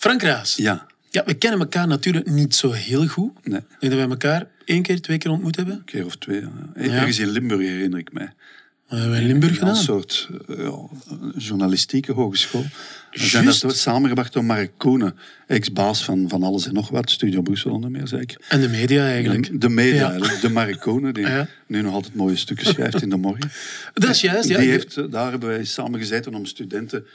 Frank Raas. Ja. Ja, we kennen elkaar natuurlijk niet zo heel goed. Nee. Ik denk dat wij elkaar één keer, twee keer ontmoet hebben. Een keer of twee. Ja. Ergens in Limburg herinner ik mij. Wat hebben wij in Limburg Een gedaan? soort eh, ja, journalistieke hogeschool. We zijn dat samengebracht door Mark Koenen, ex-baas van, van Alles en Nog Wat, Studio Brussel onder meer zeker. En de media eigenlijk. De media, Ja. eigenlijk. de Mark Koenen, die Ja. nu nog altijd mooie stukken schrijft in de morgen. Dat is juist, ja. Die heeft, eh, daar hebben wij samen gezeten om studenten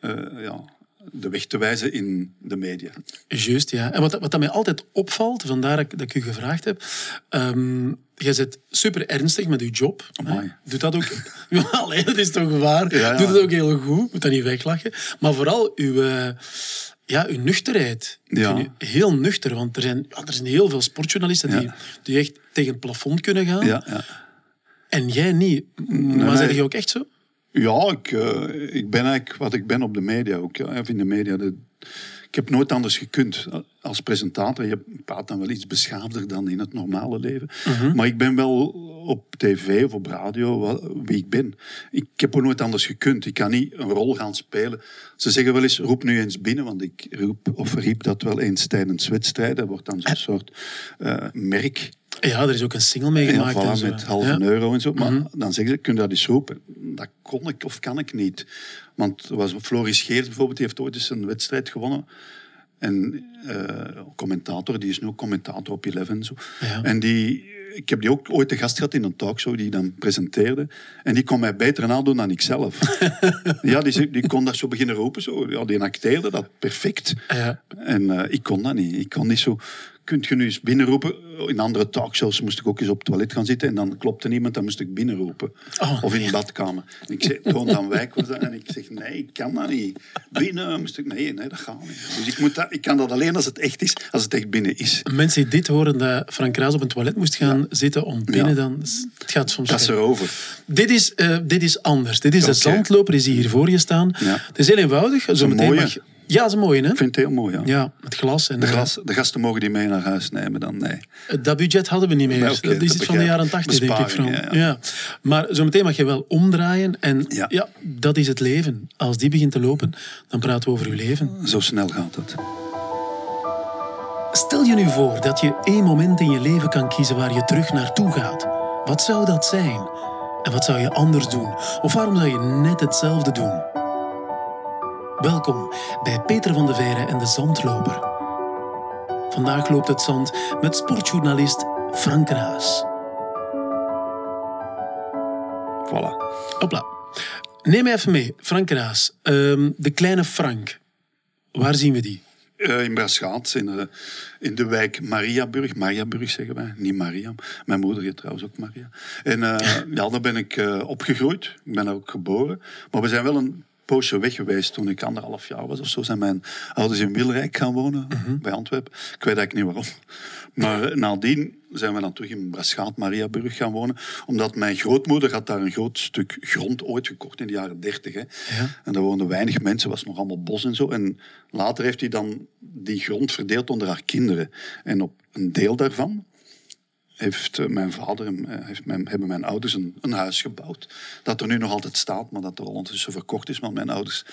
eh, ja, de weg te wijzen in de media. Juist, ja. En wat, wat dat mij altijd opvalt, vandaar dat ik, dat ik u gevraagd heb. ehm jij zit super ernstig met uw job. Hè. Doet dat ook... Allee, dat is toch waar. Ja, ja. Doet het ook heel goed. Moet dat niet weglachen. Maar vooral uw, eh, ja, uw nuchterheid. Ik Ja. vind u heel nuchter. Want er zijn, er zijn heel veel sportjournalisten die, Ja. die echt tegen het plafond kunnen gaan. Ja, ja. En jij niet. maar nee. zeg je ook echt zo? Ja, ik, eh, ik ben eigenlijk wat ik ben op de media ook. Ja. Of in de media. De, ik heb nooit anders gekund als presentator. Je praat dan wel iets beschaafder dan in het normale leven. Maar ik ben wel op tv of op radio wat- wie ik ben. Ik heb ook nooit anders gekund. Ik kan niet een rol gaan spelen. Ze zeggen wel eens, roep nu eens binnen. Want ik roep, of riep dat wel eens tijdens wedstrijden. Dat wordt dan zo'n soort eh, merk. Ja, er is ook een single mee Ja, gemaakt. en voilà, zo. met halve Ja. euro en zo. Maar dan zeggen ze, kun je dat eens roepen? Dat kon ik of kan ik niet. Want was Floris Geert bijvoorbeeld, die heeft ooit eens een wedstrijd gewonnen. En eh, commentator, die is nu ook commentator op Eleven en zo. Ja. En die, ik heb die ook ooit te gast gehad in een talkshow die ik dan presenteerde. En die kon mij beter nadoen dan ik zelf. ja, die, die kon dat zo beginnen roepen. Zo. Ja, die acteerde dat perfect. Ja. En eh, ik kon dat niet. Ik kon niet zo... Kunt je nu eens binnenroepen? In andere talkshows moest ik ook eens op het toilet gaan zitten en dan klopte niemand, dan moest ik binnenroepen. Oh, of in de badkamer. En ik zei, Toon dan Wijk was dat. En ik zeg, nee, ik kan dat niet. Binnen moest ik... Nee, nee, dat gaat niet. Dus ik, moet dat, ik kan dat alleen als het echt is, als het echt binnen is. Mensen die dit horen, dat Frank Raas op een toilet moest gaan zitten om binnen, Ja. dan... Het gaat soms Dat is ver. erover. Dit is, eh, dit is anders. Dit is de zandloper, is die hier voor je staan. Ja. Het is heel eenvoudig. Zo meteen mag Ja, dat is een mooie, hè? Ik vind het heel mooi, ja. Ja, met glas. En, De, eh, glas, de gasten mogen die mee naar huis nemen dan, nee. Dat budget hadden we niet meer. Dat is iets van de jaren ik. tachtig, denk ik. Besparing, ja, ja. Maar zometeen mag je wel omdraaien. En ja. Ja. dat is het leven. Als die begint te lopen, dan praten we over uw leven. Zo snel gaat het. Stel je nu voor dat je één moment in je leven kan kiezen waar je terug naartoe gaat. Wat zou dat zijn? En wat zou je anders doen? Of waarom zou je net hetzelfde doen? Welkom bij Peter van de Veire en de Zandloper. Vandaag loopt het zand met sportjournalist Frank Raas. Voilà. Hopla. Neem mij even mee, Frank Raas. Ehm, de kleine Frank. Waar zien we die? Eh, in Braschaat, in de, in de wijk Mariaburg. Mariaburg zeggen wij, niet Maria. Mijn moeder heet trouwens ook Maria. En eh, ja, daar ben ik eh, opgegroeid. Ik ben daar ook geboren. Maar we zijn wel een poosje weg geweest toen ik anderhalf jaar was of zo. Zijn mijn ouders in Wilrijk gaan wonen, bij Antwerpen. Ik weet eigenlijk niet waarom. Maar eh, nadien zijn we dan terug in Braschaat, Mariaburg gaan wonen. Omdat mijn grootmoeder had daar een groot stuk grond ooit gekocht in de jaren dertig. hè. En daar woonden weinig mensen, was nog allemaal bos en zo. En later heeft hij dan die grond verdeeld onder haar kinderen. En op een deel daarvan heeft eh, mijn vader en eh, heeft mijn, hebben mijn ouders een, een huis gebouwd. Dat er nu nog altijd staat, maar dat er al ondertussen verkocht is. Want mijn ouders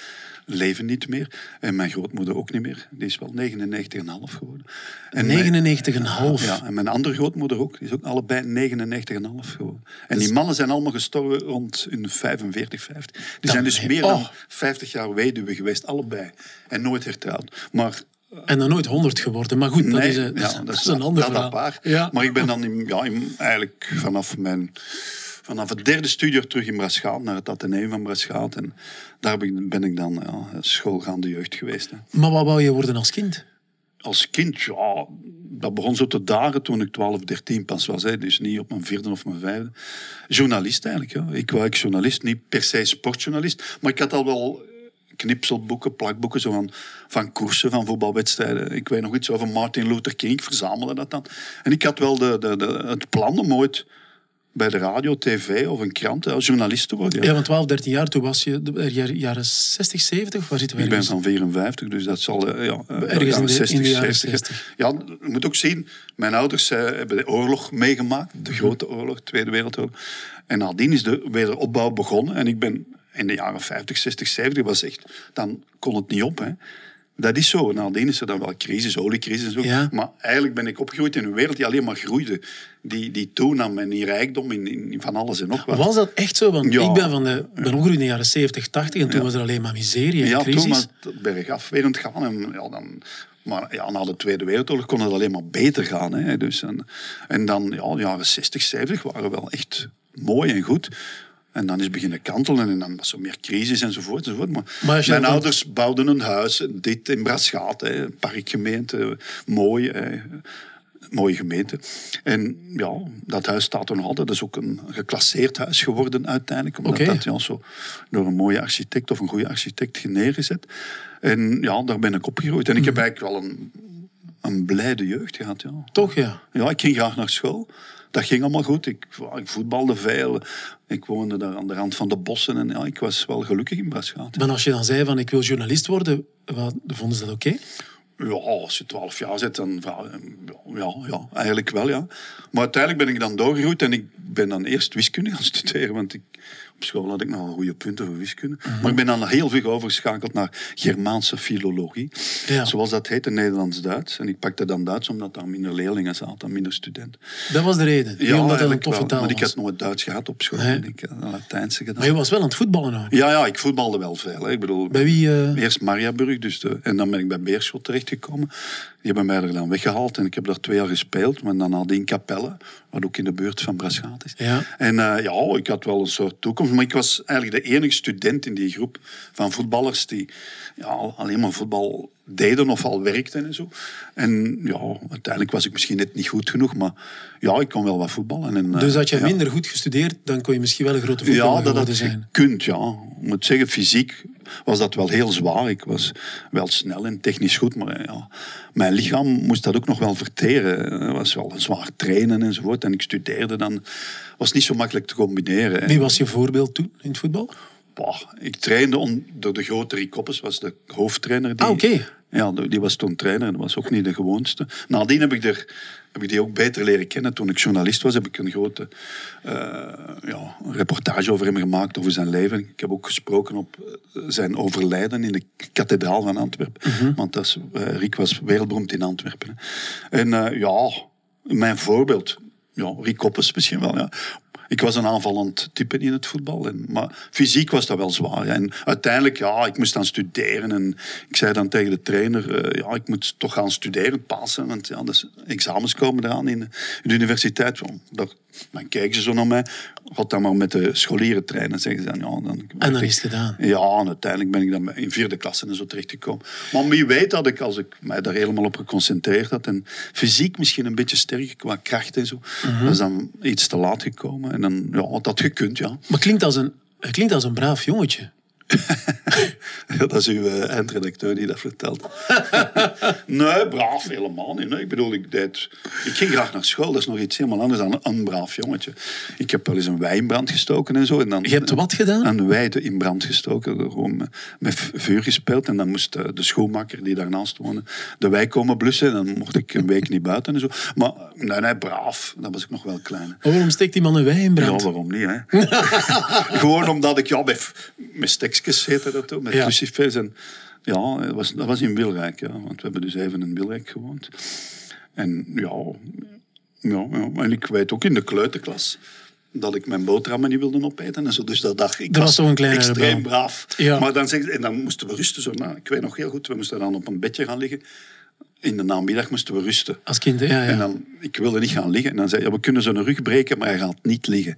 leven niet meer. En mijn grootmoeder ook niet meer. Die is wel 99,5 geworden. En mijn- 99,5. ja, en mijn andere grootmoeder ook. Die is ook allebei 99,5 geworden. En die mannen zijn allemaal gestorven rond hun 45, 50. Die zijn dus meer Oh. dan 50 jaar weduwe geweest, allebei. En nooit hertrouwd. Maar En dan nooit 100 geworden. Maar goed, dat, Nee, is, eh, is- ja, dat is een ander verhaal. Ja. Maar ik ben dan in, ja, in- eigenlijk vanaf mijn vanaf het derde studiejaar terug in Braschaat, naar het Atheneum van Braschaat. En daar ben ik, ben ik dan ja, schoolgaande jeugd geweest. Hè. Maar wat wou je worden als kind? Als kind, ja, dat begon zo te dagen toen ik 12, 13 pas was. Hè. Dus niet op mijn vierde of mijn vijfde. Journalist eigenlijk. Ja. Ik wou ik journalist, niet per se sportjournalist. Maar ik had al wel knipselboeken, plakboeken zo van, van koersen, van voetbalwedstrijden. Ik weet nog iets over Martin Luther King, ik verzamelde dat dan. En ik had wel de, de, de, het plan om ooit bij de radio, tv of een krant als journalist te worden. ja. Ja, want 12, 13 jaar, toen was je jaar- jaren 60, 70? Waar zitten we Ik ben van 54, dus dat zal eh, ja, eh, Ergens in de- 60, in de jaren 60. 60. Ja, je moet ook zien, mijn ouders eh, hebben de oorlog meegemaakt, de grote oorlog, Tweede Wereldoorlog. En nadien is de wederopbouw begonnen. En ik ben in de jaren 50, 60, 70 was echt, dan kon het niet op. Hè. Dat is zo. Nadien is er dan wel crisis, oliecrisis en zo. Ja. Maar eigenlijk ben ik opgegroeid in een wereld die alleen maar groeide. Die, die toenam en die rijkdom in, in van alles en nog wat. Was dat echt zo? Want Ja. ik ben, van de, ben opgegroeid in de jaren 70, 80 en toen was er alleen maar miserie en Ja, crisis. toen was het bergaf weer aan het gaan. En, ja, dan, maar ja, na de Tweede Wereldoorlog kon het alleen maar beter gaan. Hè. Dus, en, en dan, ja, de jaren 60, 70 waren wel echt mooi en goed. En dan is het beginnen kantelen en dan was er meer crisis enzovoort. enzovoort. Maar, Maar mijn dan- ouders bouwden een huis, dit in Braschaat, hè, een parkgemeente, mooi. Hè, mooie gemeente. En ja, dat huis staat er nog altijd. Dat is ook een geclasseerd huis geworden uiteindelijk. Omdat dat ja, zo door een mooie architect of een goede architect neergezet. En ja, daar ben ik opgegroeid. En ik heb eigenlijk wel een, een blijde jeugd gehad. Ja. Toch, ja. ja, ik ging graag naar school. Dat ging allemaal goed. Ik, ik voetbalde veel. Ik woonde daar aan de rand van de bossen. En ja, ik was wel gelukkig in Braschaat. Maar als je dan zei van ik wil journalist worden, wat, vonden ze dat oké? Ja, als je 12 jaar zit, dan ja, ja, eigenlijk wel, ja. Maar uiteindelijk ben ik dan doorgegroeid en ik ben dan eerst wiskunde gaan studeren, want ik, op school had ik nog wel goede punten voor wiskunde. Maar ik ben dan heel veel overgeschakeld naar Germaanse filologie, Ja. zoals dat heet, Nederlands-Duits. En ik pakte dan Duits omdat daar minder leerlingen zaten, minder studenten. Dat was de reden. Niet omdat dat een toffe taal Maar ik was. had nooit Duits gehad op school. Nee. en Ik had een Latijnse gedaan. Maar je was wel aan het voetballen nou. Ja, ja, ik voetbalde wel veel. Hè. Ik bedoel, Bij wie? eh, Eerst Mariaburg, dus de, en dan ben ik bij Beerschot terechtgekomen. Die hebben mij er dan weggehaald en ik heb daar twee jaar gespeeld. Maar dan nadien Capelle, wat ook in de buurt van Braschaat is. Ja. En eh, ja, ik had wel een soort toekomst. Maar ik was eigenlijk de enige student in die groep van voetballers die ja, al- alleen maar voetbal deden of al werkten en zo. En ja, uiteindelijk was ik misschien net niet goed genoeg, maar ja, ik kon wel wat voetballen. En, eh, dus had je ja. minder goed gestudeerd, dan kon je misschien wel een grote voetballer Ja, dat geworden had zijn. gekund, ja. Ik moet zeggen, fysiek was dat wel heel zwaar. Ik was wel snel en technisch goed, maar ja, mijn lichaam moest dat ook nog wel verteren. Het was wel zwaar trainen enzovoort. En ik studeerde dan. was niet zo makkelijk te combineren. Wie was je voorbeeld toen in het voetbal? Bah, ik trainde onder de grote Rick Koppes, was de hoofdtrainer. Die, Ah, oké. Ja, die was toen trainer. Dat was ook niet de gewoonste. Nadien heb ik, er, heb ik die ook beter leren kennen. Toen ik journalist was, heb ik een grote eh, ja, reportage over hem gemaakt, over zijn leven. Ik heb ook gesproken op eh, zijn overlijden in de kathedraal van Antwerpen. Mhm. Want dat is, eh, Rick was wereldberoemd in Antwerpen. En ja, mijn voorbeeld, ja, Rick Koppes misschien wel, ja. Ik was een aanvallend type in het voetbal. En, maar fysiek was dat wel zwaar. En uiteindelijk, ja, ik moest dan studeren. En ik zei dan tegen de trainer, eh, ja, ik moet toch gaan studeren, passen. Want ja, dus, examens komen eraan in de, universiteit. Daar, dan kijken ze zo naar mij. Gaat dan maar met de scholieren trainen, zeggen ze dan. Ja, dan En dan is het gedaan. ja, en uiteindelijk ben ik dan in vierde klasse en zo terechtgekomen. Maar wie weet dat ik, als ik mij daar helemaal op geconcentreerd had... en fysiek misschien een beetje sterker qua kracht en zo... Mhm. dat is dan iets te laat gekomen. En dan ja, had dat gekund, ja. Maar klinkt als een, het klinkt als een braaf jongetje. dat is uw eh, eindredacteur die dat vertelt. nee, braaf helemaal niet. Nee. Ik bedoel, ik, deed, ik ging graag naar school. Dat is nog iets helemaal anders dan een braaf jongetje. Ik heb wel eens een wei in brand gestoken en zo. En dan, Je hebt wat gedaan? Een wei in brand gestoken. Gewoon met, vuur gespeeld. En dan moest de, de schoenmaker die daarnaast woonde de wei komen blussen. En dan mocht ik een week niet buiten en zo. Maar nee, nee, braaf. Dan was ik nog wel klein. Maar waarom steekt die man een wei in brand? Ja, waarom niet, hè? Gewoon omdat ik, ja, met, met stekjes heette dat toen, met Ja. lucifers. En, ja, dat was, dat was in Wilrijk, ja. Want we hebben dus even in Wilrijk gewoond. En ja, ja, ja, en ik weet ook in de kleuterklas dat ik mijn boterhammen niet wilde opeten en zo. Dus dat dacht ik. Dat was toch een kleine extreem rebel. braaf. Ja. Maar dan zeg, en dan moesten we rusten. Zo, nou, ik weet nog heel goed, we moesten dan op een bedje gaan liggen. In de namiddag moesten we rusten. Als kind, ja, ja. En dan, ik wilde niet gaan liggen. En dan zei ja, we kunnen zo'n rug breken, maar hij gaat niet liggen.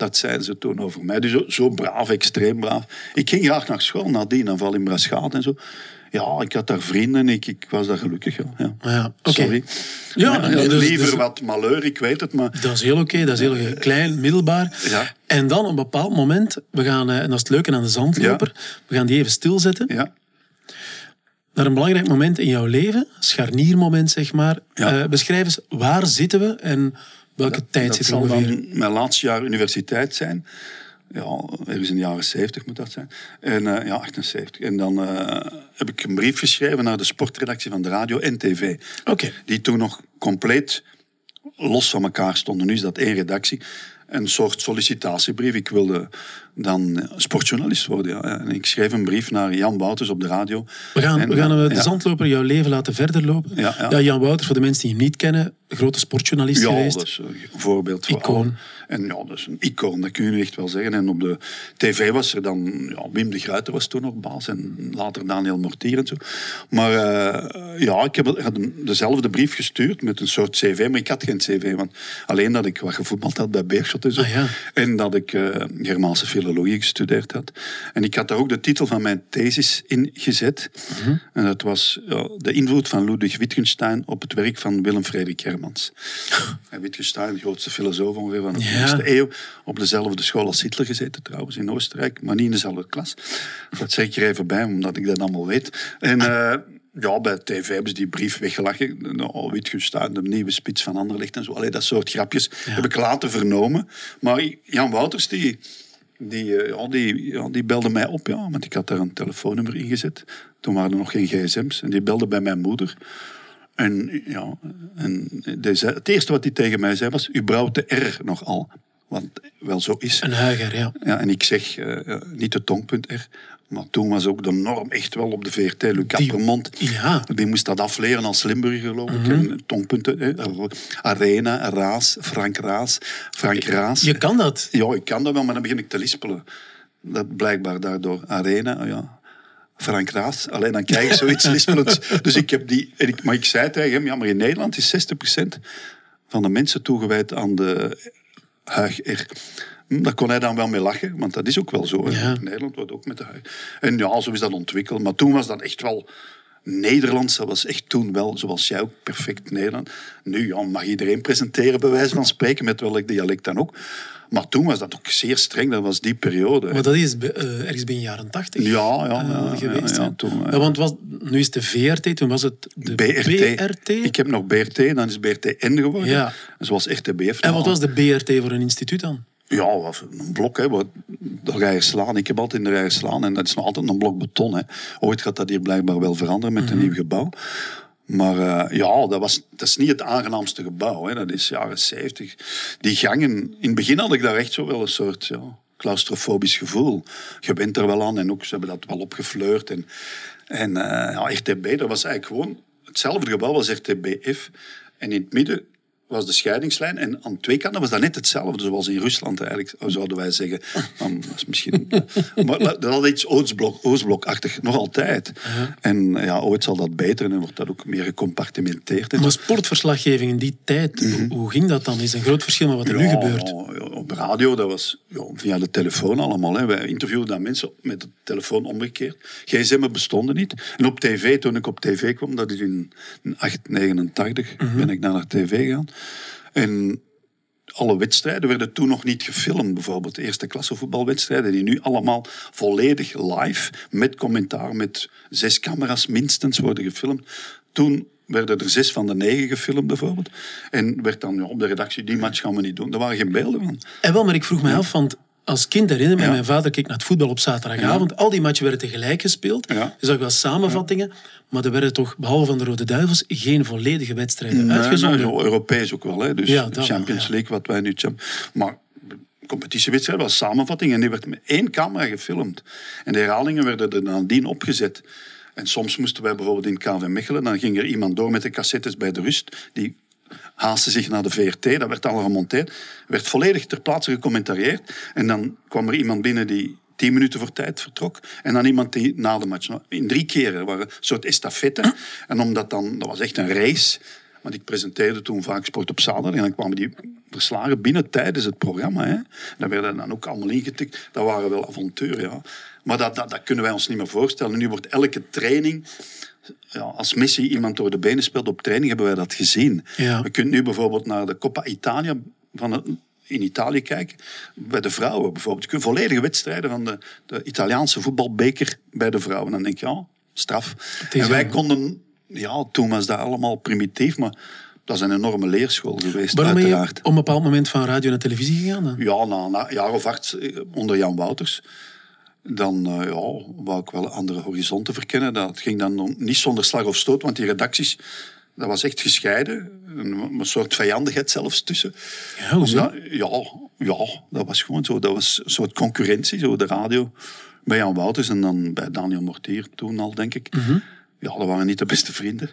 Dat zeiden ze toen over mij. Dus zo, zo braaf, extreem braaf. Ik ging graag naar school nadien, dan val in Braschaat en zo. Ja, ik had daar vrienden, ik, ik was daar gelukkig. Ja. Ja. Ja, oké. Sorry. Ja, nee, dus- liever dus- wat malheur, ik weet het, maar... Dat is heel oké, dat is heel klein, middelbaar. Ja. En dan op een bepaald moment, we gaan, eh, en dat is het leuke aan de zandloper, we gaan die even stilzetten. Ja, Naar een belangrijk moment in jouw leven, scharniermoment zeg maar. Ja. Eh, beschrijf eens, waar zitten we en welke tijd dat zit er zal ongeveer? dan mijn laatste jaar universiteit zijn. Ja, ergens in de jaren 70 moet dat zijn. En, eh, ja, 78. En dan eh, heb ik een brief geschreven naar de sportredactie van de radio en tv. Oké. Die toen nog compleet los van elkaar stonden. Nu is dat één redactie. Een soort sollicitatiebrief. Ik wilde dan sportjournalist worden. Ja. En ik schreef een brief naar Jan Wouters op de radio. We gaan, En, we gaan eh, eh, de ja. zandloper jouw leven laten verder lopen. Ja, ja. Jan Wouters, voor de mensen die hem niet kennen, grote sportjournalist Ja, geweest. dat is een voorbeeld voor Icoon. En ja, dat is een icoon, dat kun je nu echt wel zeggen. En op de tv was er dan... Ja, Wim de Gruyter was toen nog baas en later Daniel Mortier en zo. Maar eh, ja, ik heb had dezelfde brief gestuurd met een soort cv, maar ik had geen cv. Want alleen dat ik wat gevoetbald had bij Beerschot en zo. Ah, ja. En dat ik eh, Germaanse gestudeerd had. En ik had daar ook de titel van mijn thesis in gezet. Mhm. En dat was ja, de invloed van Ludwig Wittgenstein op het werk van Willem Frederik Hermans. en Wittgenstein, de grootste filosoof ongeveer van de Ja. 20e eeuw, op dezelfde school als Hitler gezeten trouwens, in Oostenrijk, maar niet in dezelfde klas. Dat zeg ik er even bij, omdat ik dat allemaal weet. En... eh, ja, bij tv hebben ze die brief weggelachen. Nou, Wittgenstein, de nieuwe spits van Anderlecht en zo. Allee, dat soort grapjes heb ik later vernomen. Maar Jan Wouters, die, die, eh, ja, die, ja, die belde mij op, ja, want ik had daar een telefoonnummer in gezet. Toen waren er nog geen gsm's. En die belde bij mijn moeder. En, ja, en het eerste wat hij tegen mij zei was, u brouwt de R nogal. Wat wel zo is. Een huiger, ja. Ja, en ik zeg eh, eh, niet de tongpunt R. Maar toen was ook de norm echt wel op de VRT. Luc Appermont, ja. die moest dat afleren als Limburger, geloof ik. En tongpunten. Arena, Raas, Frank Raas, Frank Raas. Je kan dat. Ja, ik kan dat wel, maar dan begin ik te lispelen. Dat blijkbaar daardoor. Arena, ja. Frank Raas. Alleen dan krijg je zoiets lispelends. Dus ik heb die... En ik, maar ik zei tegen hem, ja, maar in Nederland is 60% van de mensen toegewijd aan de huig Daar kon hij dan wel mee lachen, want dat is ook wel zo. Ja. In Nederland wordt ook met de huig. En ja, zo is dat ontwikkeld. Maar toen was dat echt wel... Nederlands, dat was echt toen wel, zoals jij ook, perfect Nederland. Nu ja, mag iedereen presenteren, bij wijze van spreken, met welk dialect dan ook. Maar toen was dat ook zeer streng, dat was die periode. Maar dat is eh, ergens begin jaren tachtig Ja, ja, eh, ja, geweest. ja, ja, toen, eh. Ja, want was, nu is het de VRT, toen was het de BRT. BRT. Ik heb nog BRT, dan is BRTN geworden. Ja. Zoals RTBF. En wat was de BRT voor een instituut dan? Ja, was een blok, hè. wat- De rijen slaan. Ik heb altijd in de rijen slaan en dat is nog altijd een blok beton. Hè. Ooit gaat dat hier blijkbaar wel veranderen met een nieuw gebouw. Maar eh, ja, dat, was, dat is niet het aangenaamste gebouw. Hè. Dat is jaren 70. Die gangen, in het begin had ik daar echt zo wel een soort ja, claustrofobisch gevoel. Je bent er wel aan en ook, ze hebben dat wel opgefleurd. En, en eh, ja, RTB, dat was eigenlijk gewoon hetzelfde gebouw als RTBF. En in het midden was de scheidingslijn. En aan twee kanten was dat net hetzelfde, zoals in Rusland eigenlijk, zouden wij zeggen. Dan, dat is misschien, maar dat had iets Oostblok, Oostblokachtig, nog altijd. En ja, ooit zal dat beter en wordt dat ook meer gecompartimenteerd. En Maar sportverslaggeving in die tijd, hoe, hoe ging dat dan? Is een groot verschil met wat er nu Mhm. Gebeurt. op radio, dat was ja, via de telefoon allemaal. Hè. Wij interviewden dan mensen met de telefoon omgekeerd. GSM'en bestonden niet. En op tv, toen ik op tv kwam, dat is in 889, Mhm. ben ik naar de tv gegaan. En alle wedstrijden werden toen nog niet gefilmd. Bijvoorbeeld de eerste klasse voetbalwedstrijden, die nu allemaal volledig live, met commentaar, met zes camera's minstens worden gefilmd. Toen werden er zes van de negen gefilmd bijvoorbeeld. En werd dan ja, op de redactie, die match gaan we niet doen. Er waren geen beelden van. En wel, maar ik vroeg me af, want als kind herinner me, Ja. mijn vader keek naar het voetbal op zaterdagavond. Al die matchen werden tegelijk gespeeld. Ja. Je zag wel samenvattingen, maar er werden toch, behalve van de Rode Duivels, geen volledige wedstrijden Nee, uitgezonden. zo Europees ook wel. Hè. Dus de wel, Champions. League, wat wij nu... Maar competitiewedstrijd was samenvatting en die werd met één camera gefilmd. En de herhalingen werden er nadien opgezet. En soms moesten wij bijvoorbeeld in KV Mechelen, dan ging er iemand door met de cassettes bij de rust, die haastte zich naar de VRT, dat werd al gemonteerd, werd volledig ter plaatse gecommentarieerd. En dan kwam er iemand binnen die tien minuten voor tijd vertrok. En dan iemand die na de match. In drie keren waren een soort estafette. En omdat dan, dat was echt een race. Want ik presenteerde toen vaak Sport op Zaterdag. En dan kwamen die verslagen binnen tijdens het programma. Hè. Daar werden dan ook allemaal ingetikt. Dat waren wel avonturen, ja. Maar dat, dat, dat kunnen wij ons niet meer voorstellen. Nu wordt elke training... Ja, als Messi iemand door de benen speelt op training, hebben wij dat gezien. Ja. Je kunt nu bijvoorbeeld naar de Coppa Italia van in Italië kijken. Bij de vrouwen bijvoorbeeld. Je kunt volledige wedstrijden van de, de Italiaanse voetbalbeker bij de vrouwen. Dan denk je, ja, straf. En wij konden... Ja, toen was dat allemaal primitief, maar dat is een enorme leerschool geweest, Waarom ben je uiteraard. op een bepaald moment van radio naar televisie gegaan dan? Ja, na, na een jaar of acht eh, onder Jan Wouters. Dan eh, ja, wou ik wel andere horizonten verkennen. Dat ging dan niet zonder slag of stoot, want die redacties, dat was echt gescheiden. Een, een soort vijandigheid zelfs tussen. Ja? Omdat- ja, ja, dat was gewoon zo. Dat was een soort concurrentie, zo de radio. Bij Jan Wouters en dan bij Daniel Mortier toen al, denk ik. Mhm. Ja, dat waren niet de beste vrienden.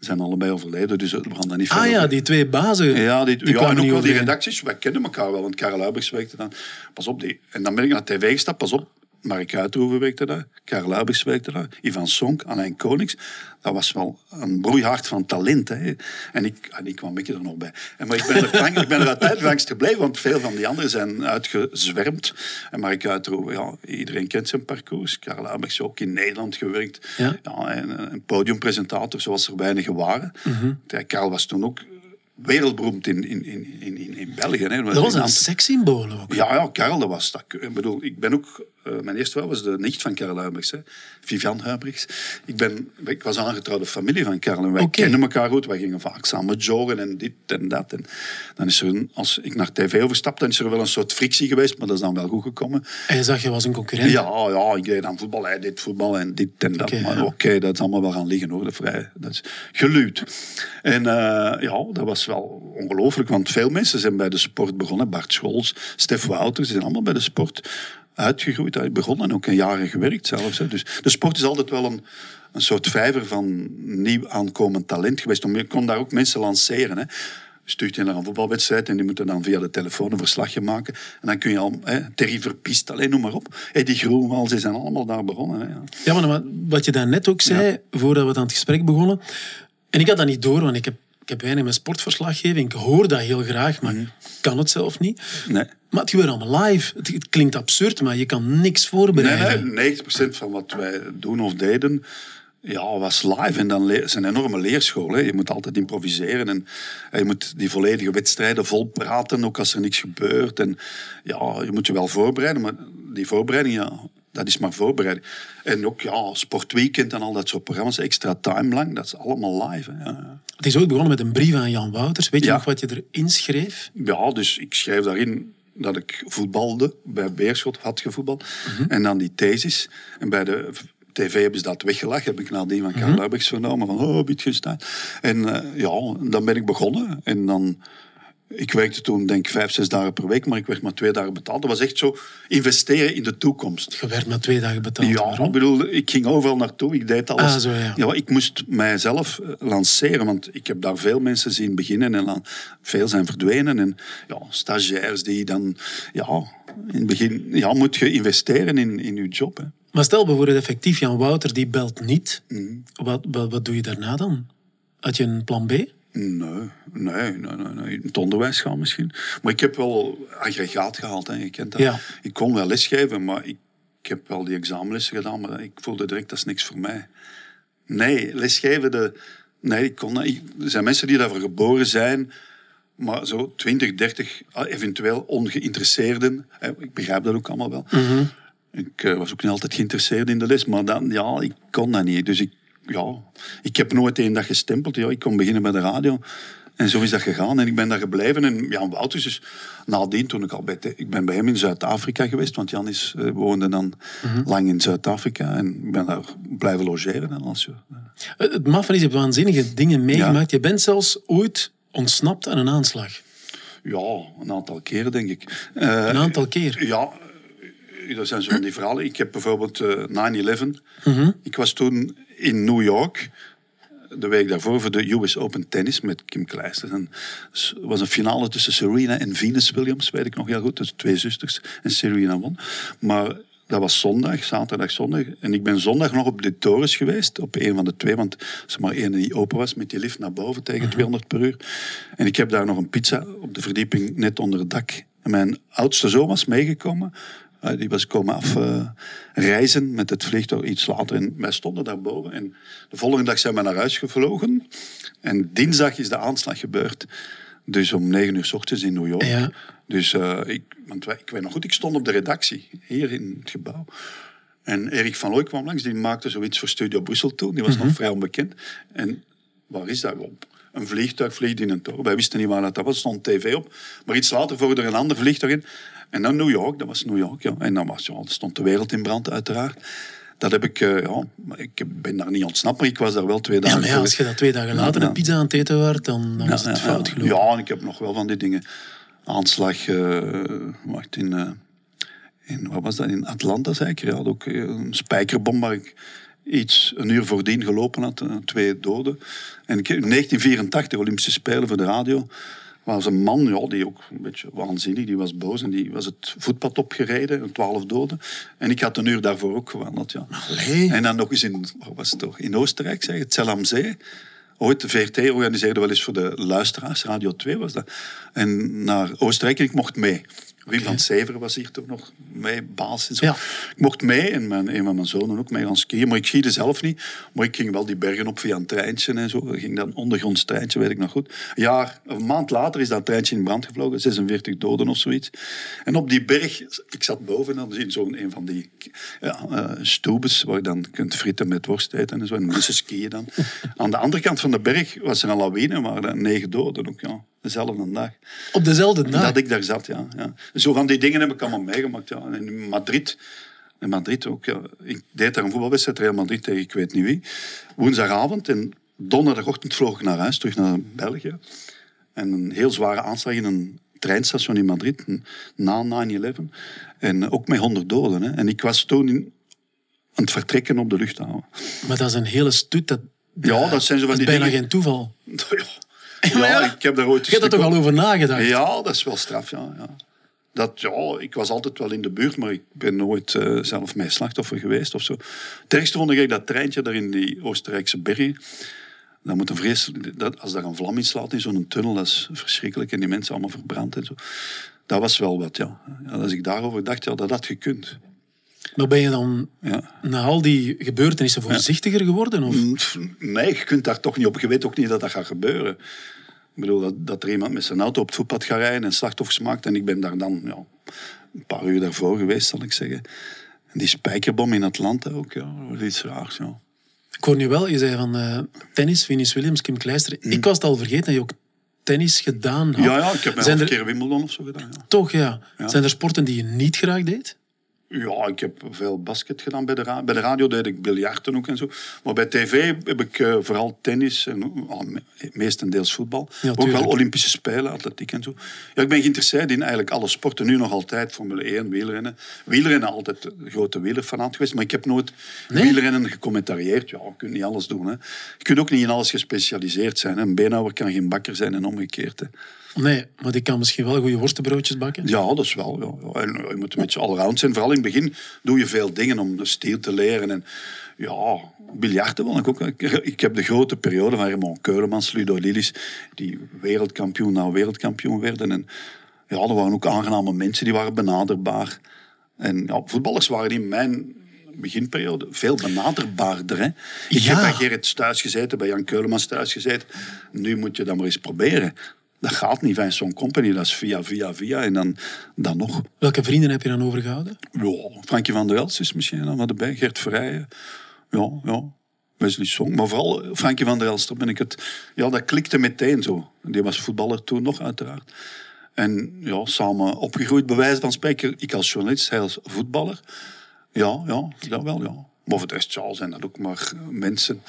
Zijn allebei overleden, dus we gaan daar niet Ah verder ja, over. die twee bazen. Ja, die, die ja en ook wel die redacties. Wij kennen elkaar wel, want Karel Huibers werkte dan. Pas op, die. En dan ben ik naar tv gestapt, pas op. Mark Uitroeven werkte daar, Karel Huibers werkte daar, Ivan Sonk, Alain Konings. Dat was wel een broeihard van talent. Hè. En ik, en ik kwam ik er nog bij. En, maar ik ben er, lang, ik ben er altijd langs gebleven, want veel van die anderen zijn uitgezwermd. En Mark Uitroeven, ja, iedereen kent zijn parcours. Karel Huibers ook in Nederland gewerkt. Ja. en een podiumpresentator zoals er weinigen waren. Ja, Karel was toen ook wereldberoemd in, in, in, in, in- in België. Hè. Dat was een sekssymbool ook. ja, ja, Karel, dat was dat. Ik bedoel, ik ben ook... eh, mijn eerste vrouw was de nicht van Karel Huybrechts, hè. Vivian Huybrechts. Ik, ben, ik was aangetrouwde familie van Karel en wij Oké. kenden elkaar goed. Wij gingen vaak samen joggen en dit en dat. En dan is er, een, als ik naar tv overstap, dan is er wel een soort frictie geweest, maar dat is dan wel goed gekomen. En je zag, je was een concurrent. Ja, ja, ik deed aan voetbal, hij deed voetbal en dit en dat. Oké, maar ja. oké, dat is allemaal wel gaan liggen hoor, de vrij. Dat is geluid. En eh, ja, dat was wel ongelooflijk, want veel mensen zijn bij de sport begonnen. Bart Scholz, Stef Wouters, zijn allemaal bij de sport uitgegroeid, uit begonnen en ook een jaren gewerkt zelfs. Hè. Dus de sport is altijd wel een, een soort vijver van nieuw aankomend talent geweest. Je kon daar ook mensen lanceren. Hè. Stuurt je naar een voetbalwedstrijd en die moeten dan via de telefoon een verslagje maken. En dan kun je al, hè, Terry Verpiest, alleen noem maar op. Eddie Groenwald, ze zijn allemaal daar begonnen. Hè, ja. Ja, maar wat- je daarnet ook zei, voordat we aan het gesprek begonnen. En ik had dat niet door, want ik heb, ik heb weinig met sportverslaggeving. Ik hoor dat heel graag, maar ik kan het zelf niet. Nee. Maar het gebeurt allemaal live. Het, het klinkt absurd, maar je kan niks Nee, voorbereiden. nee, 90% van wat wij doen of deden, ja, was live. En dan is een enorme leerschool. Hè. Je moet altijd improviseren en, en je moet die volledige wedstrijden vol praten, ook als er niks gebeurt. En ja, je moet je wel voorbereiden, maar die voorbereiding, ja, dat is maar voorbereiding. En ook ja, sportweekend en al dat soort programma's, extra time lang, dat is allemaal live. Hè. Het is ooit begonnen met een brief aan Jan Wouters. Weet je Ja. nog wat je erin schreef? Ja, dus ik schreef daarin dat ik voetbalde. Bij Beerschot had gevoetbald. En dan die thesis. En bij de tv hebben ze dat weggelachen. Heb ik nadien van Karel Luijbeks vernomen. Van, oh, Wittgenstein. En eh, ja, dan ben ik begonnen. En dan... Ik werkte toen denk ik vijf, zes dagen per week, maar ik werd maar twee dagen betaald. Dat was echt zo investeren in de toekomst. Je werd maar twee dagen betaald. Ja, Waarom? ik bedoel, ik ging overal naartoe, ik deed alles. Ah, zo, ja. ik moest mijzelf eh, lanceren, want ik heb daar veel mensen zien beginnen en veel zijn verdwenen. En ja, stagiairs die dan, ja, in het begin, ja, moet je investeren in, in je job. Hè. Maar stel bijvoorbeeld effectief, Jan Wouter die belt niet. Mhm. Wat, wat, wat doe je daarna dan? Had je een plan B? Nee, nee, nee, nee. In het onderwijs gaan misschien. Maar ik heb wel aggregaat gehaald, hè. je kent dat. Ja. Ik kon wel lesgeven, maar ik, ik heb wel die examenlessen gedaan, maar ik voelde direct, dat is niks voor mij. Nee, lesgeven, de, nee, ik kon, ik- er zijn mensen die daarvoor geboren zijn, maar zo 20, 30 ah, eventueel ongeïnteresseerden. hè, Ik begrijp dat ook allemaal wel. Ik eh, was ook niet altijd geïnteresseerd in de les, maar dan, ja, ik kon dat niet. Dus ik, ja, ik heb nooit één dag gestempeld. Ja, ik kon beginnen bij de radio. En zo is dat gegaan. En ik ben daar gebleven. En Jan Wouters is nadien, toen ik al bij... Ik ben bij hem in Zuid-Afrika geweest, want Jan is, eh, woonde dan lang in Zuid-Afrika. En ik ben daar blijven logeren. En ja. Het het maffe is, je hebt waanzinnige dingen meegemaakt. Je bent zelfs ooit ontsnapt aan een aanslag. ja, een aantal keren, denk ik. Eh, Een aantal keer. Ja, eh, dat zijn zo van die verhalen. Ik heb bijvoorbeeld eh, 9-11. Ik was toen in New York, de week daarvoor, voor de US Open Tennis met Kim Kleister. En het was een finale tussen Serena en Venus Williams, weet ik nog heel goed. Dus twee zusters. En Serena won. Maar dat was zondag, zaterdag, zondag. En ik ben zondag nog op de torens geweest, op een van de twee, want als er maar één die open was, met die lift naar boven tegen 200 per uur. En ik heb daar nog een pizza op de verdieping net onder het dak. En mijn oudste zoon was meegekomen. Eh, die was komen af eh, reizen met het vliegtuig iets later. En wij stonden daarboven. En de volgende dag zijn we naar huis gevlogen. En dinsdag is de aanslag gebeurd. Dus om negen uur s ochtends in New York. Ja. Dus eh, ik, want wij, ik weet nog goed, ik stond op de redactie hier in het gebouw. En Erik van Looy kwam langs, die maakte zoiets voor Studio Brussel toen. Die was nog vrij onbekend. En waar is dat op? Een vliegtuig vliegt in een toren. Wij wisten niet waar dat was, stond tv op. Maar iets later volgde er een ander vliegtuig in. En dan New York, dat was New York. Ja. En dan was, ja, stond de wereld in brand, uiteraard. Dat heb ik, eh, ja, ik ben daar niet ontsnapt, maar ik was daar wel twee Ja, dagen maar ja, als je dat twee dagen later Ja, een pizza aan het eten werd, dan, dan is het fout gelopen. Ja, en ik heb nog wel van die dingen aanslag, wacht, in, eh, in, wat was dat, in Atlanta zeker? Ja, ook eh, een spijkerbom waar ik iets een uur voordien gelopen had, twee doden. En ik, in 1984, Olympische Spelen voor de radio, was een man, ja, die ook een beetje waanzinnig, die was boos en die was het voetpad opgereden, twaalf doden. En ik had een uur daarvoor ook gewandeld, ja. Allee. En dan nog eens in, wat was het toch, in Oostenrijk, zeg het, Zell am Zee. Ooit, de VRT organiseerde wel eens voor de luisteraars, Radio 2 was dat. En naar Oostenrijk en ik mocht mee. Wim van Sever was hier toch nog mee, baas en zo. Ja. Ik mocht mee en mijn, een van mijn zonen ook mee gaan skiën. Maar ik skiede zelf niet. Maar ik ging wel die bergen op via een treintje en zo. Ik ging dan een ondergronds treintje, weet ik nog goed. Een jaar, een maand later is dat treintje in brand gevlogen. 46 doden of zoiets. En op die berg, ik zat boven en dan zie je zo'n een van die ja, eh, stoebes waar je dan kunt fritten met worst eten en zo. En mensen skiën dan. Aan de andere kant van de berg was er een lawine er negen doden ook, ja. Dezelfde dag. Op dezelfde dag. Dat ik daar zat, ja. ja. Zo van die dingen heb ik allemaal meegemaakt. Ja. En in Madrid, in Madrid ook, ja. Ik deed daar een voetbalwedstrijd, Real Madrid tegen ik weet niet wie. Woensdagavond en donderdagochtend vloog ik naar huis, terug naar België. En een heel zware aanslag in een treinstation in Madrid, na 9-11. En ook met 100 doden. Hè. En ik was toen in, aan het vertrekken op de luchthaven. Maar dat is een hele stoet. Dat, Ja, dat zijn zo van die bijna dingen. geen toeval. Ja, Maar ja, ja, ik heb daar ooit Je hebt er toch al over nagedacht? Ja, dat is wel straf, ja. ja. Dat, ja, ik was altijd wel in de buurt, maar ik ben nooit eh, zelf mijn slachtoffer geweest of zo. Het ergste vond ik dat treintje daar in die Oostenrijkse bergen. Dat moet een vreselijk, dat, als daar een vlam in slaat in zo'n tunnel, dat is verschrikkelijk. En die mensen allemaal verbrand en zo. Dat was wel wat, ja. ja als ik daarover dacht, ja, dat had gekund. Maar ben je dan Ja. na al die gebeurtenissen voorzichtiger geworden? Of? Mm, Nee, je kunt daar toch niet op. Je weet ook niet dat dat gaat gebeuren. Ik bedoel, dat, dat er iemand met zijn auto op het voetpad gaat rijden en slachtoffers maakt. En ik ben daar dan ja, een paar uur daarvoor geweest, zal ik zeggen. En die spijkerbom in Atlanta ook, ja, dat was iets raars, ja. Ik hoor nu wel, je zei van eh, tennis, Venus Williams, Kim Kleister. Ik was het al vergeten dat je ook tennis gedaan had. Ja, ja, ik heb een er- keer Wimbledon of zo gedaan, ja. Toch, ja. Ja. Zijn er sporten die je niet graag deed? Ja, ik heb veel basket gedaan bij de, ra- bij de radio, deed ik biljarten ook en zo. Maar bij tv heb ik eh, vooral tennis en me- meestendeels voetbal. Ja, ook wel. Olympische Spelen, atletiek en zo. Ja, ik ben geïnteresseerd in eigenlijk alle sporten. Nu nog altijd Formule 1, wielrennen. Wielrennen altijd een grote wielerfanaat geweest, maar ik heb nooit Nee? wielrennen gecommentarieerd. Ja, je kunt niet alles doen. Hè. Je kunt ook niet in alles gespecialiseerd zijn. Hè. Een beenhouwer kan geen bakker zijn en omgekeerd. Hè. Nee, maar die kan misschien wel goede worstenbroodjes bakken. Ja, dat is wel. Ja. En je moet een beetje allround zijn. Vooral in het begin doe je veel dingen om de stijl te leren. En ja, biljarten wil ik ook. Ik, heb de grote periode van Raymond Keulemans, Ludo die wereldkampioen na wereldkampioen werden. En ja, er waren ook aangename mensen, die waren benaderbaar. En ja, voetballers waren in mijn beginperiode veel benaderbaarder. Hè? Ik Ja. heb bij Gerrit thuis gezeten, bij Jan Keulemans thuis gezeten. Nu moet je dat maar eens proberen. Dat gaat niet van zo'n company, dat is via, via, via. En dan, dan nog. Welke vrienden heb je dan overgehouden? Ja, Frankie van der Elst is misschien dan wat erbij. Gert Verrijen. Ja, ja. Wesley Song. Maar vooral eh, Frankie van der Elst, daar ben ik het... Ja, dat klikte meteen zo. Die was voetballer toen nog, uiteraard. En ja, samen opgegroeid, bij wijze van spreken. Ik als journalist, hij als voetballer. Ja, ja, dat wel, ja. Voor de rest ja, zijn dat ook maar mensen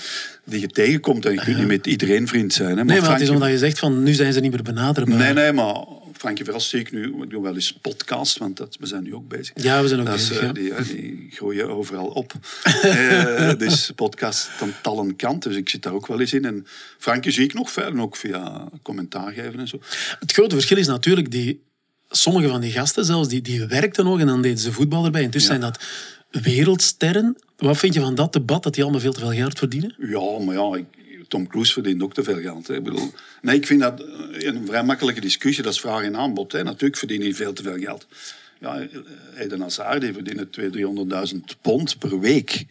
die je tegenkomt. En je kunt niet met iedereen vriend zijn. Hè. Maar Nee, maar het is omdat je zegt van nu zijn ze niet meer benaderbaar. Nee, nee, maar Frankie Verras zie ik nu. Ik doe wel eens podcast, want dat, we zijn nu ook bezig. Ja, we zijn ook Dat bezig, eh, ja. die, eh, die groeien overal op. Eh, dus podcast van tallen kant, dus ik zit daar ook wel eens in. En Frankie zie ik nog verder, ook via commentaar geven en zo. Het grote verschil is natuurlijk, die, sommige van die gasten zelfs, die, die werkten nog en dan deden ze voetbal erbij. Intussen zijn dat wereldsterren. Wat vind je van dat debat, dat die allemaal veel te veel geld verdienen? Ja, maar ja, Tom Cruise verdient ook te veel geld. Hè. Ik bedoel, nee, ik vind dat een vrij makkelijke discussie. Dat is vraag en aanbod. Hè. Natuurlijk verdient hij veel te veel geld. Ja, Eden Hazard die verdiende 200.000, 300.000 pond per week.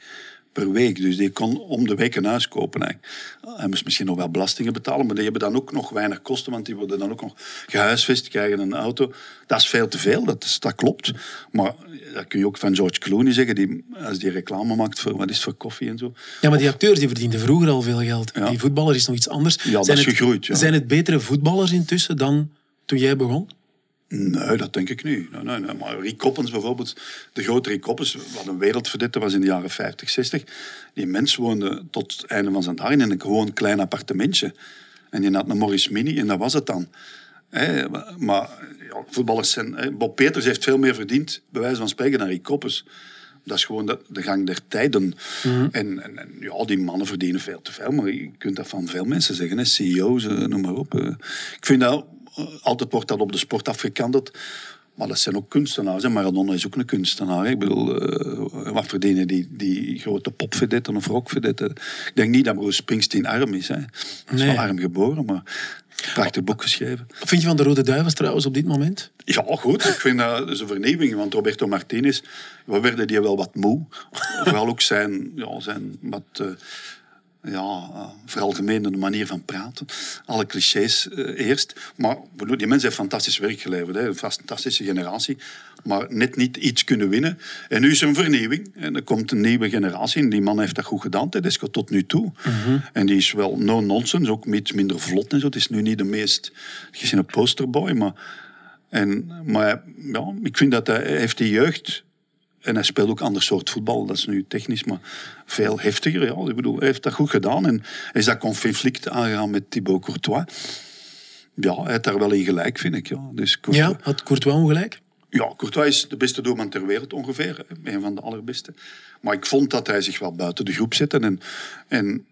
Per week. Dus die kon om de week een huis kopen. Eigenlijk. Hij moest misschien nog wel belastingen betalen, maar die hebben dan ook nog weinig kosten, want die worden dan ook nog gehuisvest, krijgen een auto. Dat is veel te veel, dat, is, dat klopt. Maar dat kun je ook van George Clooney zeggen, die, als die reclame maakt voor, wat is het, voor koffie en zo. Ja, maar die acteurs die verdienden vroeger al veel geld. Ja. Die voetballer is nog iets anders. Ja, dat zijn is het, gegroeid, ja. Zijn het betere voetballers intussen dan toen jij begon? Nee, dat denk ik niet. Nee, nee, nee. Maar Rick Koppens bijvoorbeeld, de grote Rick Koppens, wat een wereldverdette was in de jaren 50, 60. Die mens woonde tot het einde van zijn dagen in een gewoon klein appartementje. En die had een Morris Mini en dat was het dan. Maar ja, voetballers zijn... Hè, Bob Peters heeft veel meer verdiend, bij wijze van spreken, dan Rick Koppes. Dat is gewoon de, de gang der tijden. en, en, en ja, die mannen verdienen veel te veel. Maar je kunt dat van veel mensen zeggen. Hè. CEO's, eh, noem maar op. eh. Ik vind dat... Altijd wordt dat op de sport afgekanteld. Maar dat zijn ook kunstenaars. Hè. Maradona is ook een kunstenaar. hè. Ik bedoel, eh, wat verdienen die, die grote popvedetten of rockvedetten? Ik denk niet dat Bruce Springsteen arm is. Hè. Hij is wel arm geboren, maar prachtig boek geschreven. Wat vind je van de Rode Duivels trouwens op dit moment? Ja, goed. Ik vind dat is een vernieuwing. Want Roberto Martinez, we werden die wel wat moe. Vooral ook zijn, ja, zijn wat... eh, ja, uh, veralgemenende manier van praten. Alle clichés eh, eerst. Maar die mensen heeft fantastisch werk geleverd. Hè. Een fantastische generatie. Maar net niet iets kunnen winnen. En nu is er een vernieuwing. En er komt een nieuwe generatie. En die man heeft dat goed gedaan, Tedesco, tot nu toe. En die is wel no-nonsense. Ook iets minder vlot en zo. Het is nu niet de meest... Is een posterboy, maar... En, maar ja, ik vind dat hij, hij heeft die jeugd... En hij speelt ook ander soort voetbal. Dat is nu technisch, maar veel heftiger. Ja. Ik bedoel, hij heeft dat goed gedaan. En is dat conflict aangegaan met Thibaut Courtois. Ja, hij heeft daar wel in gelijk, vind ik. Ja. Dus Courtois, Ja, had Courtois ongelijk? ja, Courtois is de beste doelman ter wereld ongeveer. hè. Een van de allerbeste. Maar ik vond dat hij zich wel buiten de groep zette. En, en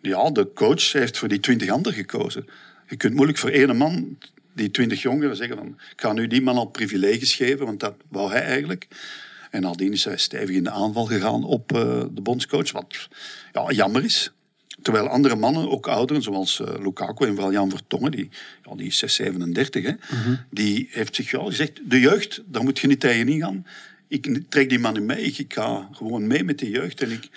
ja, de coach heeft voor die twintig anderen gekozen. Je kunt moeilijk voor één man, die twintig jongeren, zeggen van... Ik ga nu die man al privileges geven, want dat wou hij eigenlijk. En nadien is hij stevig in de aanval gegaan op eh, de bondscoach. Wat ja, jammer is. Terwijl andere mannen, ook ouderen, zoals eh, Lukaku en vooral Jan Vertongen, die, ja, die is 6, 37, hè, die heeft zich ja, gezegd, de jeugd, daar moet je niet tegen ingaan. Ik trek die man niet mee, ik, ik ga gewoon mee met die jeugd en ik,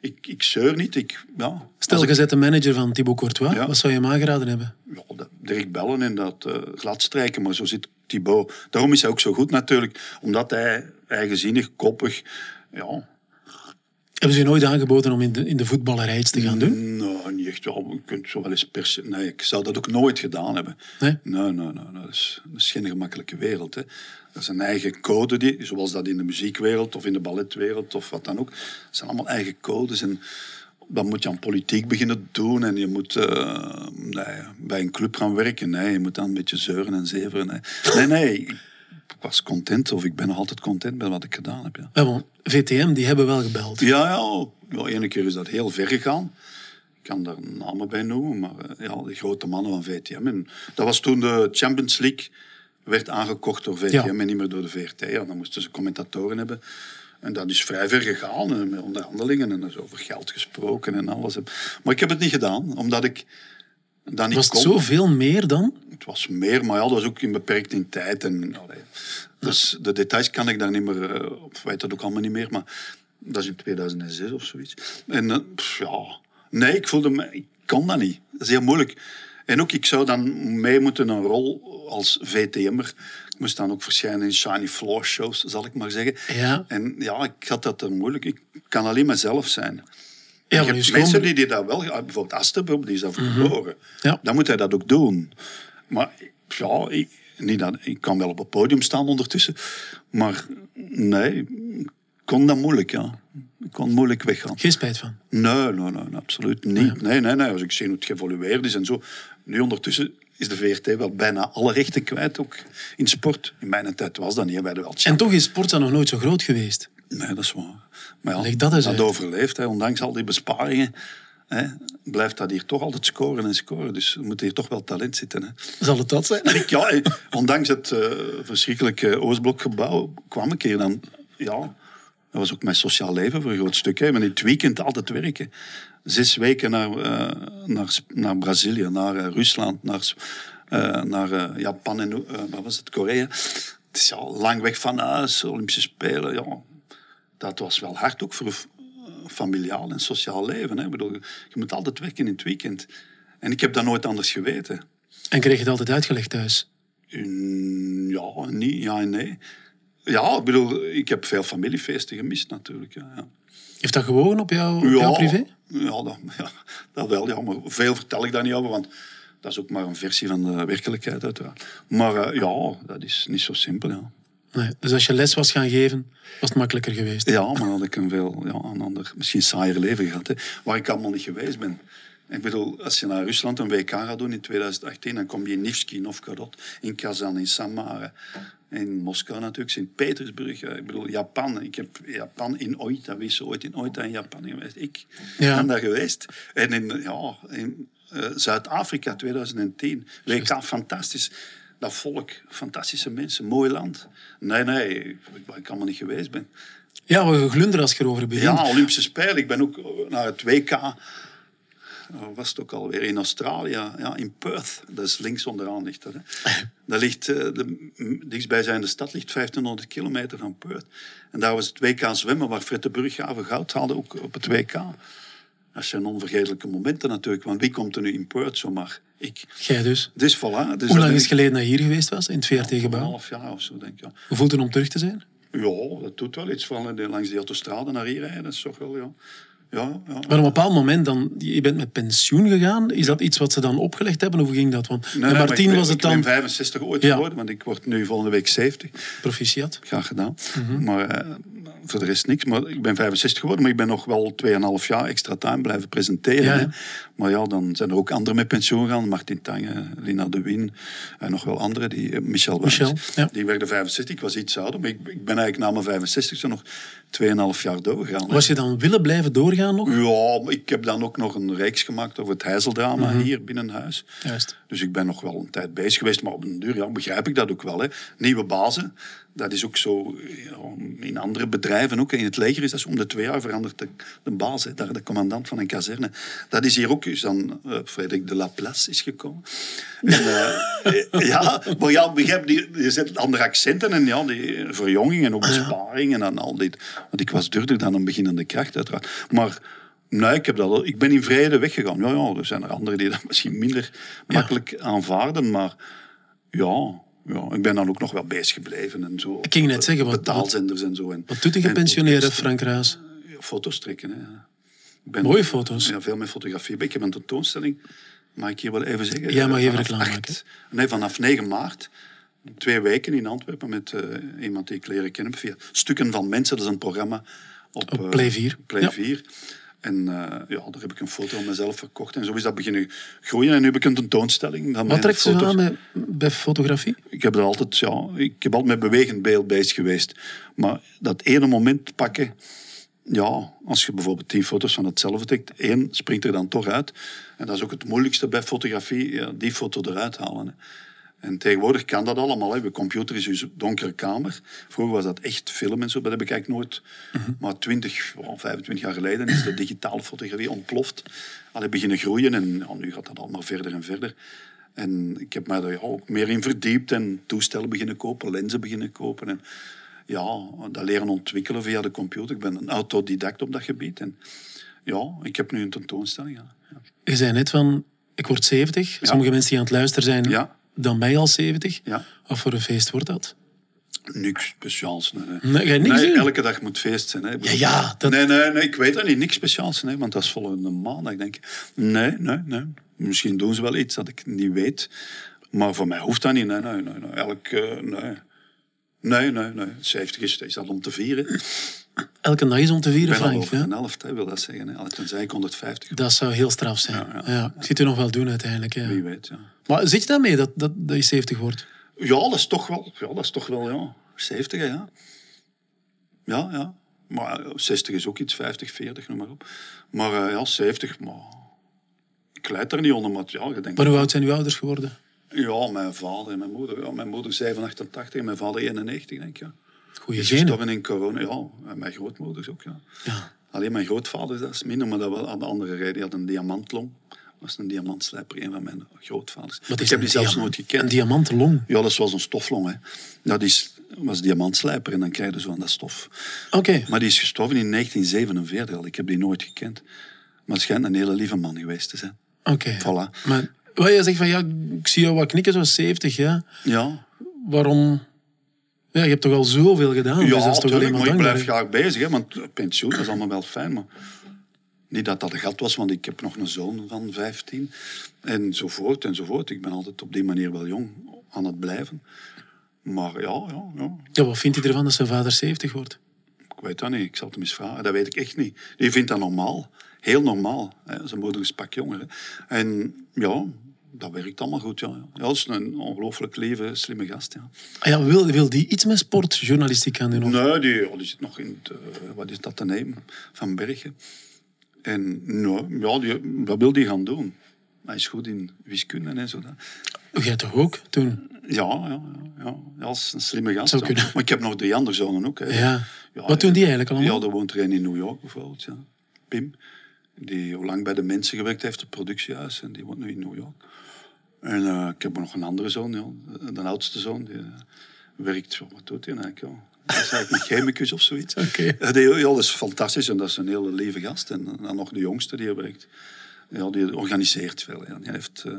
ik, ik zeur niet. Ik, ja, Stel, je zet de manager van Thibaut Courtois. Ja. Wat zou je hem aangeraden hebben? ja, direct bellen en dat eh glad strijken. Maar zo zit Thibaut. Daarom is hij ook zo goed natuurlijk. Omdat hij eigenzinnig, koppig... Ja, Hebben ze je nooit aangeboden om in de, in de voetballerij iets te gaan doen? niet echt wel. Je kunt zo wel eens. Nee, ik zou dat ook nooit gedaan hebben. Nee? Nee, nee, nee. nee. Dat, is, dat is geen gemakkelijke wereld. Hè. Dat is een eigen code, die, zoals dat in de muziekwereld of in de balletwereld of wat dan ook. Dat zijn allemaal eigen codes. En dan moet je aan politiek beginnen doen en je moet eh, nee, bij een club gaan werken. Nee, je moet dan een beetje zeuren en zeveren. Nee, nee, nee. Ik was content, of ik ben nog altijd content met wat ik gedaan heb. Ja, Ja, want VTM, die hebben wel gebeld. ja, ja, ja ene keer is dat heel ver gegaan. Ik kan daar namen bij noemen, maar eh, ja, de grote mannen van VTM. En dat was toen de Champions League werd aangekocht door VTM Ja. en niet meer door de VRT. Ja, dan moesten ze commentatoren hebben. En dat is vrij ver gegaan, eh, met onderhandelingen en er is over geld gesproken en alles. Maar ik heb het niet gedaan, omdat ik niet Was het zoveel meer dan? Het was meer, maar ja, dat was ook in beperkt in tijd. En, allee, dus de details kan ik daar niet meer, eh, of weet dat ook allemaal niet meer, maar dat is in 2006 of zoiets. En eh, pff, ja, nee, ik voelde me, ik kon dat niet. Dat is heel moeilijk. En ook, ik zou dan mee moeten een rol als VTM'er. Ik moest dan ook verschijnen in shiny floor shows, zal ik maar zeggen. Ja. En ja, ik had dat moeilijk. Ik kan alleen mezelf zijn. Ja, je hebt mensen die, die dat wel... Bijvoorbeeld Aster, bijvoorbeeld, die is daarvoor geboren. Ja. Dan moet hij dat ook doen. Maar ja, ik, niet dat, ik kan wel op het podium staan ondertussen. Maar nee, ik kon dat moeilijk, ja. Ik kon moeilijk weggaan. Geen spijt van. Nee, nee, nee, absoluut niet. Nee, nee, nee. Als ik zie hoe het geëvolueerd is en zo. Nu ondertussen is de VRT wel bijna alle rechten kwijt, ook in sport. In mijn tijd was dat niet. Wij wel En toch is Sportza nog nooit zo groot geweest. Nee, dat is waar. Maar ja, dat eens uit. overleeft. Hè. Ondanks al die besparingen hè, blijft dat hier toch altijd scoren en scoren. Dus er moet hier toch wel talent zitten. Hè. Zal het dat zijn? Ik, ja, eh, ondanks het eh, verschrikkelijke Oostblokgebouw kwam ik hier dan... Ja, dat was ook mijn sociaal leven voor een groot stuk. Hè. Maar in het weekend altijd werken. Zes weken naar, eh, naar, naar Brazilië, naar Rusland, naar, naar Japan en wat was het, Korea. Het is ja lang weg van huis, Olympische Spelen. Ja. Dat was wel hard ook voor familiaal en sociaal leven. Hè. Ik bedoel, je moet altijd werken in het weekend. En ik heb dat nooit anders geweten. En kreeg je het altijd uitgelegd thuis? Ja, niet, ja en nee. Ja, ik bedoel, ik heb veel familiefeesten gemist natuurlijk. Ja, ja. Heeft dat gewogen op, jou, op jouw privé? Ja dat, ja, dat wel. Ja, maar veel vertel ik daar niet over, want dat is ook maar een versie van de werkelijkheid uiteraard. Maar eh, ja, dat is niet zo simpel. Ja, Nee. Dus als je les was gaan geven, was het makkelijker geweest. ja maar dan had ik een veel ja, een ander, misschien saaier leven gehad. Hè, waar ik allemaal niet geweest ben. Ik bedoel, als je naar Rusland een WK gaat doen in 2018, dan kom je in Nivsky, Novgorod, in Kazan, in Samara, in Moskou natuurlijk, Sint-Petersburg. Ik bedoel, Japan. Ik heb Japan in Oita, wie is ooit in Oita in Japan geweest? Ik Ja. ben daar geweest. En in, ja, in eh, Zuid-Afrika 2010, WK, fantastisch. Dat volk, fantastische mensen, mooi land. Nee, nee, ik, waar ik allemaal niet geweest ben. Ja, we glunderen als je erover begint. Ja, Olympische Spelen. Ik ben ook naar het WK. Waar was het ook alweer? In Australië, ja, in Perth. Dat is links onderaan ligt dat. Hè. Dat ligt, eh, de dichtstbijzijnde stad ligt 1500 kilometer van Perth. En daar was het WK zwemmen, waar Fred de Burggraven goud haalde, ook op het WK. Dat zijn onvergetelijke momenten natuurlijk. Want wie komt er nu in Perth zomaar? Ik. Jij dus. Dus voilà. Dus Hoe lang is ik- geleden dat je hier geweest was, in het Een VRT-gebouw? half jaar of zo, denk ik. Ja. Hoe voelt het om terug te zijn? Ja, dat doet wel iets van de- langs die autostrade naar hier rijden. Dat is toch wel, ja. Ja, ja. Maar op een bepaald moment, dan, je bent met pensioen gegaan. Is dat iets wat ze dan opgelegd hebben? Of hoe ging dat? Want Nee, Martien ben, was het Ik ben dan 65 ooit Ja. geworden, want ik word nu volgende week 70. proficiat. Graag gedaan. Mhm. Maar eh, voor de rest niks. Maar ik ben 65 geworden, maar ik ben nog wel 2,5 jaar extra time blijven presenteren. Ja. Maar ja, dan zijn er ook anderen met pensioen gegaan. Martin Tange, Lina de Win en nog wel anderen. Die, eh, Michel. Michel, ja. Die werden 65. Ik was iets ouder, maar ik, ik ben eigenlijk na mijn 65 zo nog 2,5 jaar doorgegaan. Was je dan willen blijven doorgaan nog? Ja, ik heb dan ook nog een reeks gemaakt over het Heizeldrama Mhm. hier binnen huis. Juist. Dus ik ben nog wel een tijd bezig geweest, maar op een duur ja, begrijp ik dat ook wel. Hè. Nieuwe bazen, dat is ook zo ja, in andere bedrijven, ook in het leger is dat zo om de twee jaar verandert de, de baas, hè, daar de commandant van een kazerne. Dat is hier ook, is dan eh Frederik de Laplace is gekomen. En, eh, ja, maar ja, begrijp, je, je zet andere accenten en ja, die verjonging en ook besparing en al dit. Want ik was duurder dan een beginnende kracht, uiteraard. Maar Nee, ik, heb dat, al- ik ben in vrede weggegaan. Ja, ja, er zijn er anderen die dat misschien minder makkelijk aanvaarden, maar ja, ja, ik ben dan ook nog wel bezig gebleven en zo. Ik ging net zeggen, wat- betaalzenders en zo. En, Wat doet een en gepensioneerde. Frank? Ja, Foto's trekken. Hè. Ik ben, Mooie foto's. Ja, veel met fotografie. Ik heb een tentoonstelling, mag ik hier wel even zeggen? Ja, mag je even reclame maken. Nee, vanaf 9 maart. Twee weken in Antwerpen met eh, iemand die ik leren kennen via Stukken van Mensen. Dat is een programma op, Op eh, Play 4. Play Ja. 4. En eh, ja, daar heb ik een foto van mezelf verkocht. En zo is dat beginnen groeien. En nu heb ik een tentoonstelling. Dan Wat trekt foto's- aan bij, bij fotografie? ik heb er altijd, ja, ik heb altijd met bewegend beeld bezig geweest. Maar dat ene moment pakken, ja, als je bijvoorbeeld tien foto's van hetzelfde trekt, één springt er dan toch uit. En dat is ook het moeilijkste bij fotografie, ja, die foto eruit halen. Hè. En tegenwoordig kan dat allemaal. Hè. De computer is dus een donkere kamer. Vroeger was dat echt film en zo. Dat heb ik eigenlijk nooit. Maar 20, oh, 25 jaar geleden is de digitale fotografie ontploft. Allee, beginnen groeien en ja, nu gaat dat allemaal verder en verder. En ik heb mij daar ja, ook meer in verdiept en toestellen beginnen kopen, lenzen beginnen kopen. En ja, dat leren ontwikkelen via de computer. Ik ben een autodidact op dat gebied. En ja, ik heb nu een tentoonstelling. Ja. Je zei net van, ik word 70. Sommige mensen die aan het luisteren zijn. Dan ben je al 70. Ja. Wat voor een feest wordt dat? Niks speciaals. Nee, niks Nee, elke dag moet feest zijn. Hè. Ja, ja, dat- Nee, nee, nee, ik weet dat niet. Niks speciaals, nee, want dat is volgende maandag, denk ik. Nee, nee, nee. Misschien doen ze wel iets dat ik niet weet. Maar voor mij hoeft dat niet. Nee, nee, nee. nee. Elk, eh, nee. Nee, nee, nee. 70 is, is dat om te vieren. Elke dag is om te vieren, Frank. over Ja? een helft, hè, wil dat zeggen. Hè. Tenzij ik 150. Dat zou heel straf zijn. Ja, Ja, ja. Ik er nog wel doen uiteindelijk. Ja. Wie weet, ja. Maar zit je daarmee dat, dat, dat je 70 wordt? Ja, dat is toch wel, ja, dat is toch wel, ja. 70, hè, ja. Ja, ja. Maar eh, 60 is ook iets, 50, 40, noem maar op. Maar eh, ja, 70, maar... Ik leid er niet onder, maar ja, je denkt... Maar hoe oud zijn uw ouders geworden? Ja, mijn vader en mijn moeder. Ja, mijn moeder 87 en mijn vader 91, denk ik. Ja. Goeie genen. gestorven in corona, ja. En mijn grootmoeders ook, ja. Ja. Alleen mijn grootvader, dat is minder, maar dat wel aan de andere reden. Die had een diamantlong. Dat was een diamantslijper, een van mijn grootvaders. Wat ik heb die zelfs nooit gekend. Een diamantenlong. Ja, dat zoals een stoflong. Hè. Dat is, was diamantslijper en dan krijg je zo aan dat stof. Oké. Maar die is gestorven in 1947 al. Ik heb die nooit gekend. Maar het schijnt een hele lieve man geweest te zijn. Oké. Voilà. Maar wat je zegt van, ja, ik zie jou wat knikken, zo 70, ja. Ja, Waarom... Ja, je hebt toch al zoveel gedaan, dus dat is toch tuurlijk, maar ik blijf graag bezig. Hè, want pensioen dat is allemaal wel fijn. Maar niet dat dat gat was, want ik heb nog een zoon van 15. Enzovoort, enzovoort. Ik ben altijd op die manier wel jong aan het blijven. Maar ja, ja, ja. Ja, wat vindt hij ervan dat zijn vader 70 wordt? Ik weet dat niet. Ik zal het hem eens vragen. Dat weet ik echt niet. Die vindt dat normaal. Heel normaal. Hè. Zijn moeder is pak jonger. hè. En ja, dat werkt allemaal goed. Ja, ja dat is een ongelooflijk lieve, slimme gast. Ja. Ah ja, wil, wil die iets met sportjournalistiek gaan doen? Of? Nee, die, die zit nog in het, eh, wat is dat te nemen? Van Bergen. En nou, ja, die, wat wil die gaan doen? Hij is goed in wiskunde en zo. dat. Jij toch ook toen? Ja, ja, ja, een slimme gast. Zou ja. kunnen. Maar ik heb nog drie andere zonen ook. Hè. Ja. Ja, Wat doen die eigenlijk allemaal? Ja, er woont er een in New York bijvoorbeeld. Ja. Pim, die al lang bij de mensen gewerkt heeft, het productiehuis. En die woont nu in New York. En eh, ik heb nog een andere zoon, ja. de oudste zoon. Die eh, werkt, wat doet hij eigenlijk? Ja. Dat is eigenlijk een chemicus of zoiets. Ja, die- ja, dat is fantastisch en dat is een hele lieve gast. En dan nog de jongste die er werkt. Ja, die organiseert veel. Ja. Die heeft eh,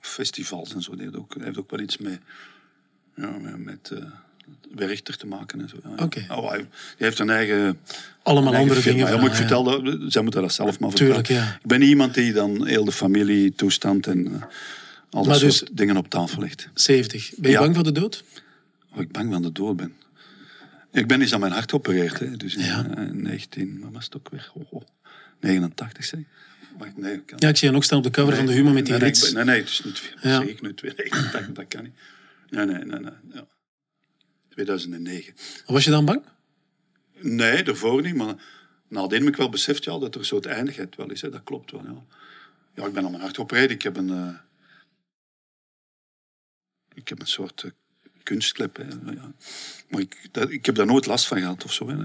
festivals en zo. Die heeft ook, heeft ook wel iets mee, ja, met, eh, Werchter te maken en zo. Ja, ja. Oké. Oh, hij, heeft een eigen, Allemaal een eigen andere firma. dingen. Ja, maar ik vertel dat, zij moeten dat zelf maar vertellen. Tuurlijk, ja. Ik ben niet iemand die dan heel de familie toestand en eh, al dat dus- soort dingen op tafel legt. 70. Ben je bang voor de dood? Of ik bang van de dood ben. Ik ben eens aan mijn hart geopereerd. Hè. Dus in Ja. eh, 19... Wat was het ook weer? Oh, oh. 89, zeg. Wacht, nee. ik Kan... Ja, ik zie je nog staan op de cover van de Humo met die nee, nee, rits. nee, nee, het is niet... Ja. Ja. Zeg ik nu 89, dat kan niet. Nee, nee, nee. nee ja. 2009. Was je dan bang? Nee, daarvoor niet, maar nadien heb ik wel beseft ja, dat er een soort eindigheid wel is. Hè. Dat klopt wel, ja. Ja, ik ben aan mijn hart geopereerd. Ik heb een... eh, ik heb een soort eh, kunstklep. Hè. Ja. Maar ik, dat, ik heb daar nooit last van gehad of zo. Hè.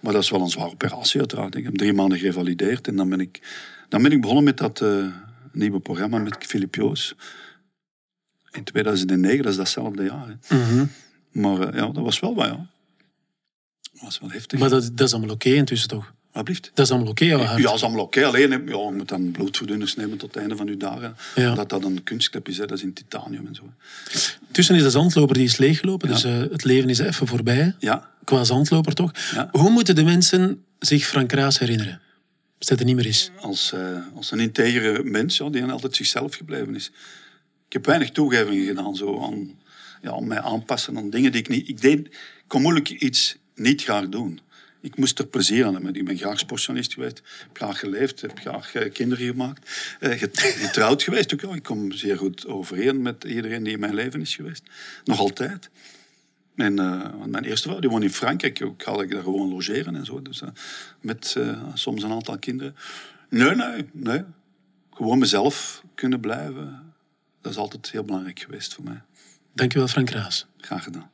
Maar dat is wel een zware operatie uiteraard. Ik heb drie maanden gerevalideerd en dan ben ik, dan ben ik begonnen met dat eh, nieuwe programma met Filip Joos. In 2009, dat is datzelfde jaar. Hè. Mhm. Maar eh, ja, dat was wel wat, ja. Dat was wel heftig. Maar dat, dat is allemaal oké intussen toch? Wat blieft? Dat is allemaal oké? Ja, dat is allemaal oké. Alleen, ja, je moet dan bloedverdunners nemen tot het einde van je dagen. Ja. Omdat dat een kunstklep is, hè. dat is in titanium en zo. Tussen is de zandloper die is leeggelopen, Ja. dus eh, het leven is even voorbij. Ja, Qua zandloper toch? Ja. Hoe moeten de mensen zich Frank Raas herinneren? Als dat er niet meer is. als, eh, als een integere mens ja, die altijd zichzelf gebleven is. Ik heb weinig toegevingen gedaan zo aan, ja, mij aanpassen aan dingen die ik niet... Ik, deed, ik kon moeilijk iets niet graag doen. Ik moest er plezier aan hebben. Ik ben graag sportjournalist geweest, heb graag geleefd, heb graag eh, kinderen gemaakt. eh, get- getrouwd geweest ook. Ik kom zeer goed overeen met iedereen die in mijn leven is geweest. Nog altijd. Mijn, eh, mijn eerste vrouw die woonde in Frankrijk. Ik ga ik daar gewoon logeren en zo. Dus, met soms een aantal kinderen. Nee, nee, nee. Gewoon mezelf kunnen blijven. Dat is altijd heel belangrijk geweest voor mij. Dankjewel Frank Raas. Graag gedaan.